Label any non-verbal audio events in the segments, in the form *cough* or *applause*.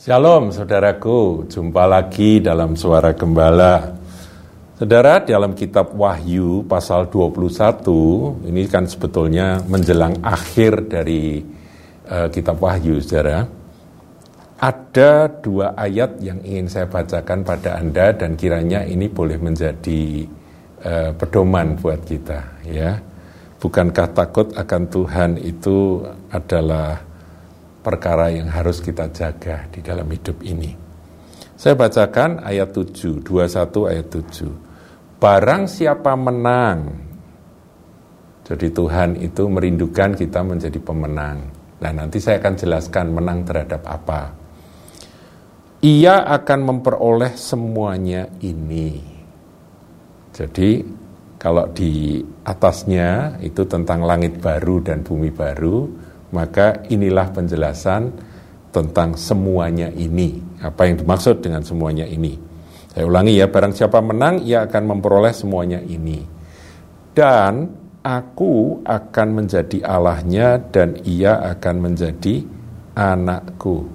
Shalom saudaraku, jumpa lagi dalam suara gembala. Saudara, dalam kitab Wahyu pasal 21, ini kan sebetulnya menjelang akhir dari uh, kitab Wahyu, saudara. Ada dua ayat yang ingin saya bacakan pada Anda dan kiranya ini boleh menjadi uh, pedoman buat kita, ya. Bukankah takut akan Tuhan itu adalah perkara yang harus kita jaga di dalam hidup ini. Saya bacakan ayat 7, 21 ayat 7. Barang siapa menang, jadi Tuhan itu merindukan kita menjadi pemenang. Nah nanti saya akan jelaskan menang terhadap apa. Ia akan memperoleh semuanya ini. Jadi kalau di atasnya itu tentang langit baru dan bumi baru, maka inilah penjelasan tentang semuanya ini. Apa yang dimaksud dengan semuanya ini? Saya ulangi ya, barang siapa menang, ia akan memperoleh semuanya ini. Dan aku akan menjadi Allahnya dan ia akan menjadi anakku.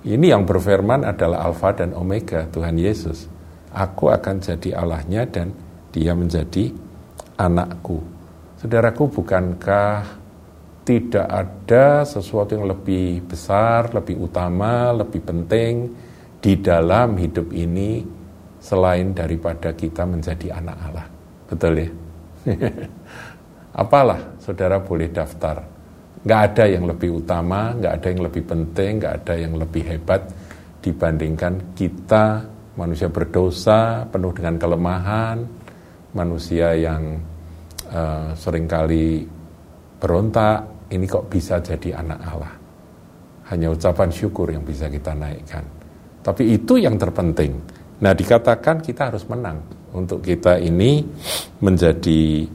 Ini yang berfirman adalah Alfa dan Omega, Tuhan Yesus. Aku akan jadi Allahnya dan dia menjadi anakku. Saudaraku, bukankah tidak ada sesuatu yang lebih besar, lebih utama, lebih penting di dalam hidup ini selain daripada kita menjadi anak Allah. Betul ya? *laughs* Apalah saudara boleh daftar. Nggak ada yang lebih utama, nggak ada yang lebih penting, nggak ada yang lebih hebat dibandingkan kita manusia berdosa, penuh dengan kelemahan, manusia yang uh, sering kali berontak, ini kok bisa jadi anak Allah. Hanya ucapan syukur yang bisa kita naikkan. Tapi itu yang terpenting. Nah dikatakan kita harus menang untuk kita ini menjadi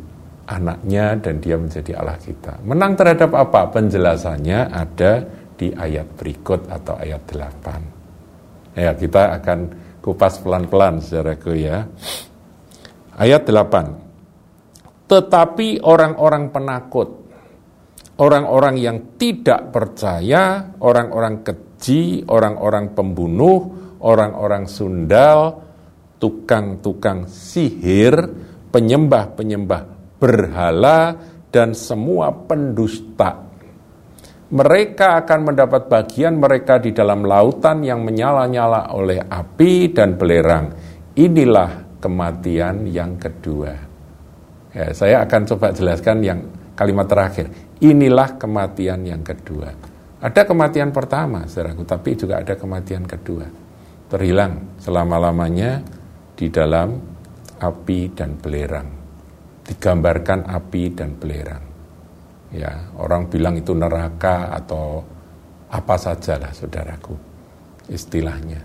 anaknya dan dia menjadi Allah kita. Menang terhadap apa? Penjelasannya ada di ayat berikut atau ayat 8. Ya, kita akan kupas pelan-pelan saudaraku ya. Ayat 8. Tetapi orang-orang penakut orang-orang yang tidak percaya, orang-orang keji, orang-orang pembunuh, orang-orang sundal, tukang-tukang sihir, penyembah-penyembah berhala, dan semua pendusta. Mereka akan mendapat bagian mereka di dalam lautan yang menyala-nyala oleh api dan belerang. Inilah kematian yang kedua. Ya, saya akan coba jelaskan yang kalimat terakhir. Inilah kematian yang kedua. Ada kematian pertama, saudaraku, tapi juga ada kematian kedua. Terhilang selama-lamanya di dalam api dan belerang. Digambarkan api dan belerang. Ya, orang bilang itu neraka atau apa sajalah saudaraku istilahnya.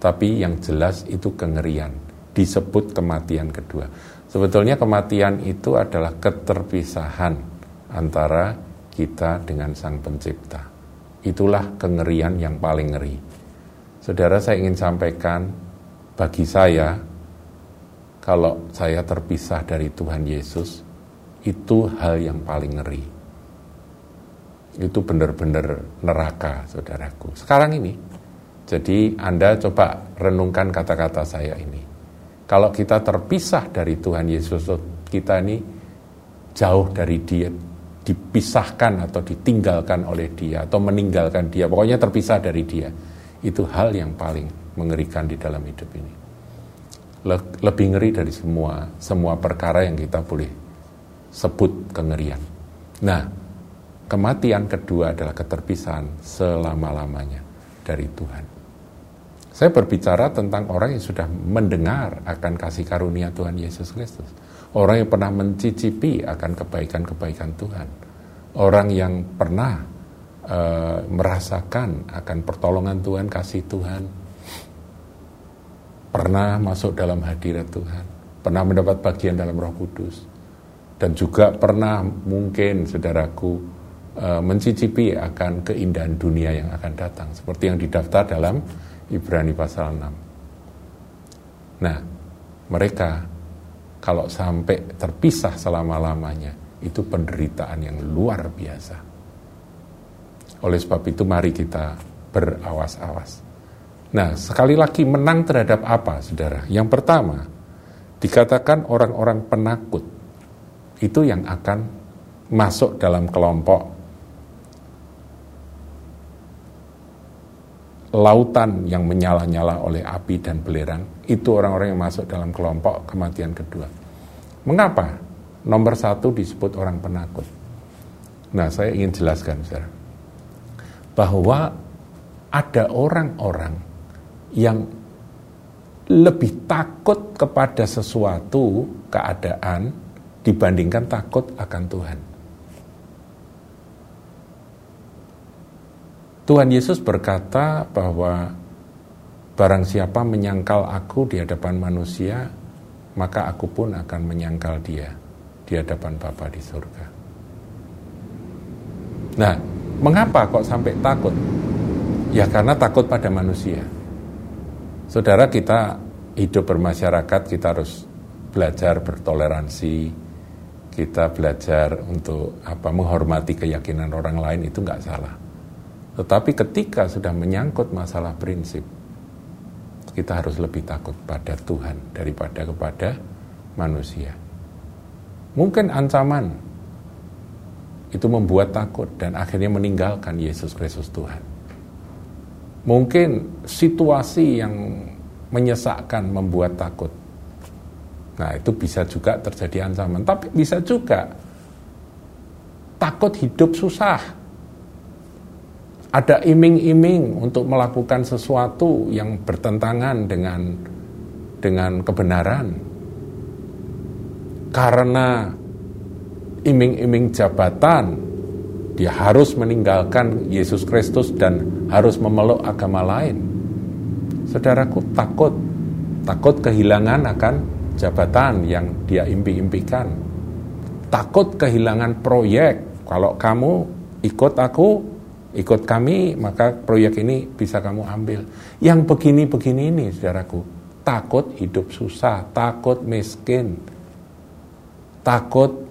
Tapi yang jelas itu kengerian, disebut kematian kedua. Sebetulnya kematian itu adalah keterpisahan antara kita dengan Sang Pencipta. Itulah kengerian yang paling ngeri. Saudara, saya ingin sampaikan bagi saya, kalau saya terpisah dari Tuhan Yesus, itu hal yang paling ngeri. Itu benar-benar neraka, saudaraku. Sekarang ini, jadi Anda coba renungkan kata-kata saya ini. Kalau kita terpisah dari Tuhan Yesus, kita ini jauh dari dia, dipisahkan atau ditinggalkan oleh dia atau meninggalkan dia, pokoknya terpisah dari dia. Itu hal yang paling mengerikan di dalam hidup ini. Lebih ngeri dari semua semua perkara yang kita boleh sebut kengerian. Nah, kematian kedua adalah keterpisahan selama-lamanya dari Tuhan. Saya berbicara tentang orang yang sudah mendengar akan kasih karunia Tuhan Yesus Kristus. Orang yang pernah mencicipi akan kebaikan-kebaikan Tuhan, orang yang pernah uh, merasakan akan pertolongan Tuhan, kasih Tuhan, pernah masuk dalam hadirat Tuhan, pernah mendapat bagian dalam Roh Kudus, dan juga pernah mungkin saudaraku uh, mencicipi akan keindahan dunia yang akan datang, seperti yang didaftar dalam Ibrani pasal 6. Nah, mereka kalau sampai terpisah selama-lamanya, itu penderitaan yang luar biasa. Oleh sebab itu mari kita berawas-awas. Nah, sekali lagi menang terhadap apa, saudara? Yang pertama, dikatakan orang-orang penakut itu yang akan masuk dalam kelompok lautan yang menyala-nyala oleh api dan belerang, itu orang-orang yang masuk dalam kelompok kematian kedua. Mengapa? Nomor satu disebut orang penakut. Nah, saya ingin jelaskan, saudara, bahwa ada orang-orang yang lebih takut kepada sesuatu keadaan dibandingkan takut akan Tuhan. Tuhan Yesus berkata bahwa barang siapa menyangkal aku di hadapan manusia, maka aku pun akan menyangkal dia di hadapan Bapa di surga. Nah, mengapa kok sampai takut? Ya karena takut pada manusia. Saudara kita hidup bermasyarakat, kita harus belajar bertoleransi, kita belajar untuk apa menghormati keyakinan orang lain itu nggak salah. Tetapi ketika sudah menyangkut masalah prinsip, kita harus lebih takut pada Tuhan daripada kepada manusia. Mungkin ancaman itu membuat takut dan akhirnya meninggalkan Yesus Kristus Tuhan. Mungkin situasi yang menyesakkan membuat takut. Nah, itu bisa juga terjadi ancaman, tapi bisa juga takut hidup susah ada iming-iming untuk melakukan sesuatu yang bertentangan dengan dengan kebenaran. Karena iming-iming jabatan, dia harus meninggalkan Yesus Kristus dan harus memeluk agama lain. Saudaraku takut, takut kehilangan akan jabatan yang dia impi-impikan. Takut kehilangan proyek. Kalau kamu ikut aku, ikut kami maka proyek ini bisa kamu ambil. Yang begini-begini ini saudaraku, takut hidup susah, takut miskin, takut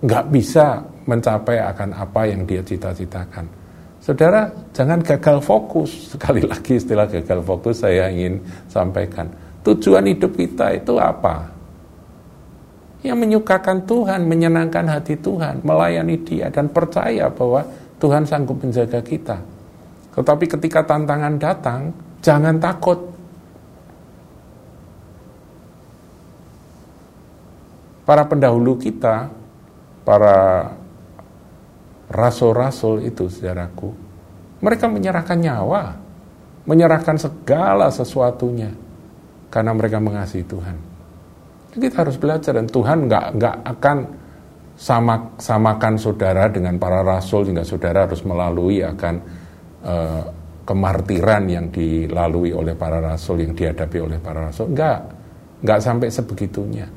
nggak bisa mencapai akan apa yang dia cita-citakan. Saudara, jangan gagal fokus. *laughs* Sekali lagi istilah gagal fokus saya ingin sampaikan. Tujuan hidup kita itu apa? Yang menyukakan Tuhan, menyenangkan hati Tuhan, melayani Dia, dan percaya bahwa Tuhan sanggup menjaga kita. Tetapi ketika tantangan datang, jangan takut. Para pendahulu kita, para rasul-rasul itu, saudaraku, mereka menyerahkan nyawa, menyerahkan segala sesuatunya, karena mereka mengasihi Tuhan. Kita harus belajar dan Tuhan nggak nggak akan sama samakan saudara dengan para rasul sehingga saudara harus melalui akan uh, kemartiran yang dilalui oleh para rasul yang dihadapi oleh para rasul. Enggak enggak sampai sebegitunya.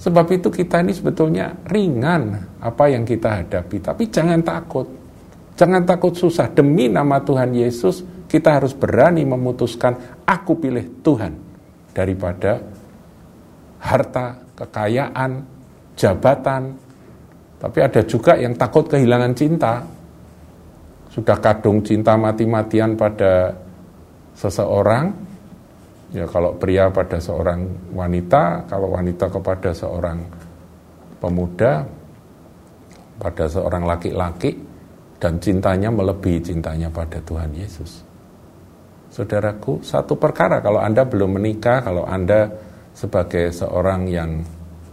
Sebab itu kita ini sebetulnya ringan apa yang kita hadapi. Tapi jangan takut. Jangan takut susah. Demi nama Tuhan Yesus kita harus berani memutuskan aku pilih Tuhan daripada harta kekayaan jabatan tapi ada juga yang takut kehilangan cinta. Sudah kadung cinta mati-matian pada seseorang, ya kalau pria pada seorang wanita, kalau wanita kepada seorang pemuda, pada seorang laki-laki, dan cintanya melebihi cintanya pada Tuhan Yesus. Saudaraku, satu perkara kalau Anda belum menikah, kalau Anda sebagai seorang yang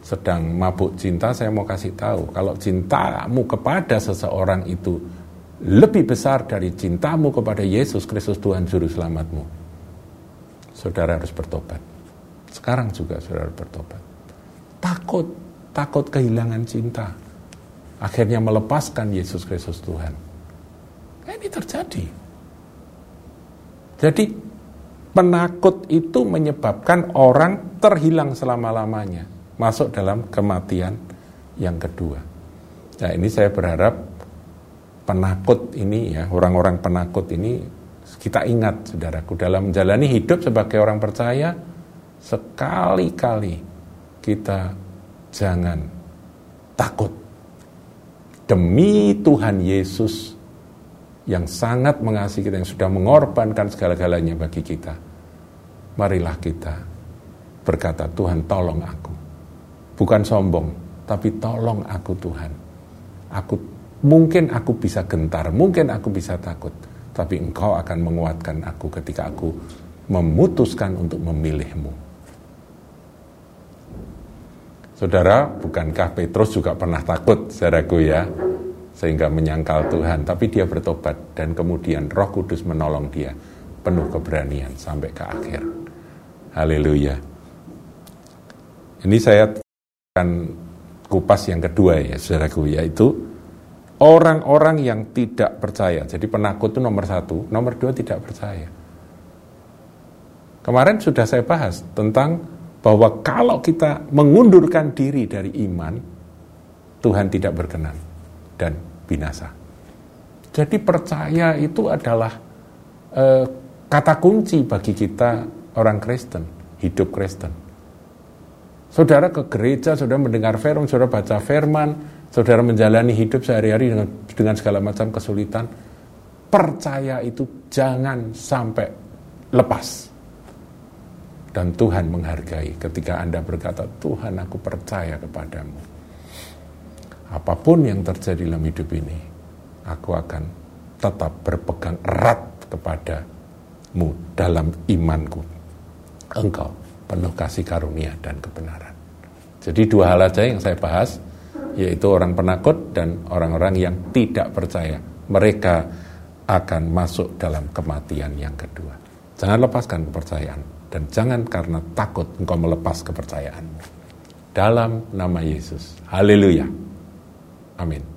sedang mabuk cinta, saya mau kasih tahu, kalau cintamu kepada seseorang itu lebih besar dari cintamu kepada Yesus Kristus Tuhan Juru Selamatmu, saudara harus bertobat. Sekarang juga saudara bertobat. Takut, takut kehilangan cinta. Akhirnya melepaskan Yesus Kristus Tuhan. Nah, ini terjadi. Jadi penakut itu menyebabkan orang terhilang selama-lamanya masuk dalam kematian yang kedua. Nah ini saya berharap penakut ini ya orang-orang penakut ini kita ingat saudaraku dalam menjalani hidup sebagai orang percaya sekali-kali kita jangan takut demi Tuhan Yesus yang sangat mengasihi kita, yang sudah mengorbankan segala-galanya bagi kita. Marilah kita berkata, Tuhan tolong aku. Bukan sombong, tapi tolong aku Tuhan. Aku mungkin aku bisa gentar, mungkin aku bisa takut, tapi Engkau akan menguatkan aku ketika aku memutuskan untuk memilihmu. Saudara, bukankah Petrus juga pernah takut, saudaraku ya, sehingga menyangkal Tuhan, tapi dia bertobat dan kemudian Roh Kudus menolong dia penuh keberanian sampai ke akhir. Haleluya. Ini saya akan kupas yang kedua ya, saudaraku, yaitu orang-orang yang tidak percaya. Jadi penakut itu nomor satu, nomor dua tidak percaya. Kemarin sudah saya bahas tentang bahwa kalau kita mengundurkan diri dari iman, Tuhan tidak berkenan dan binasa. Jadi percaya itu adalah eh, kata kunci bagi kita orang Kristen, hidup Kristen. Saudara ke gereja, saudara mendengar firman, saudara baca firman, saudara menjalani hidup sehari-hari dengan, dengan segala macam kesulitan. Percaya itu jangan sampai lepas. Dan Tuhan menghargai ketika Anda berkata, Tuhan aku percaya kepadamu. Apa pun yang terjadi dalam hidup ini, aku akan tetap berpegang erat kepadamu dalam imanku. Engkau penuh kasih karunia dan kebenaran. Jadi dua hal aja yang saya bahas, yaitu orang penakut dan orang-orang yang tidak percaya. Mereka akan masuk dalam kematian yang kedua. Jangan lepaskan kepercayaan dan jangan karena takut engkau melepas kepercayaanmu. Dalam nama Yesus. Haleluya. Amin.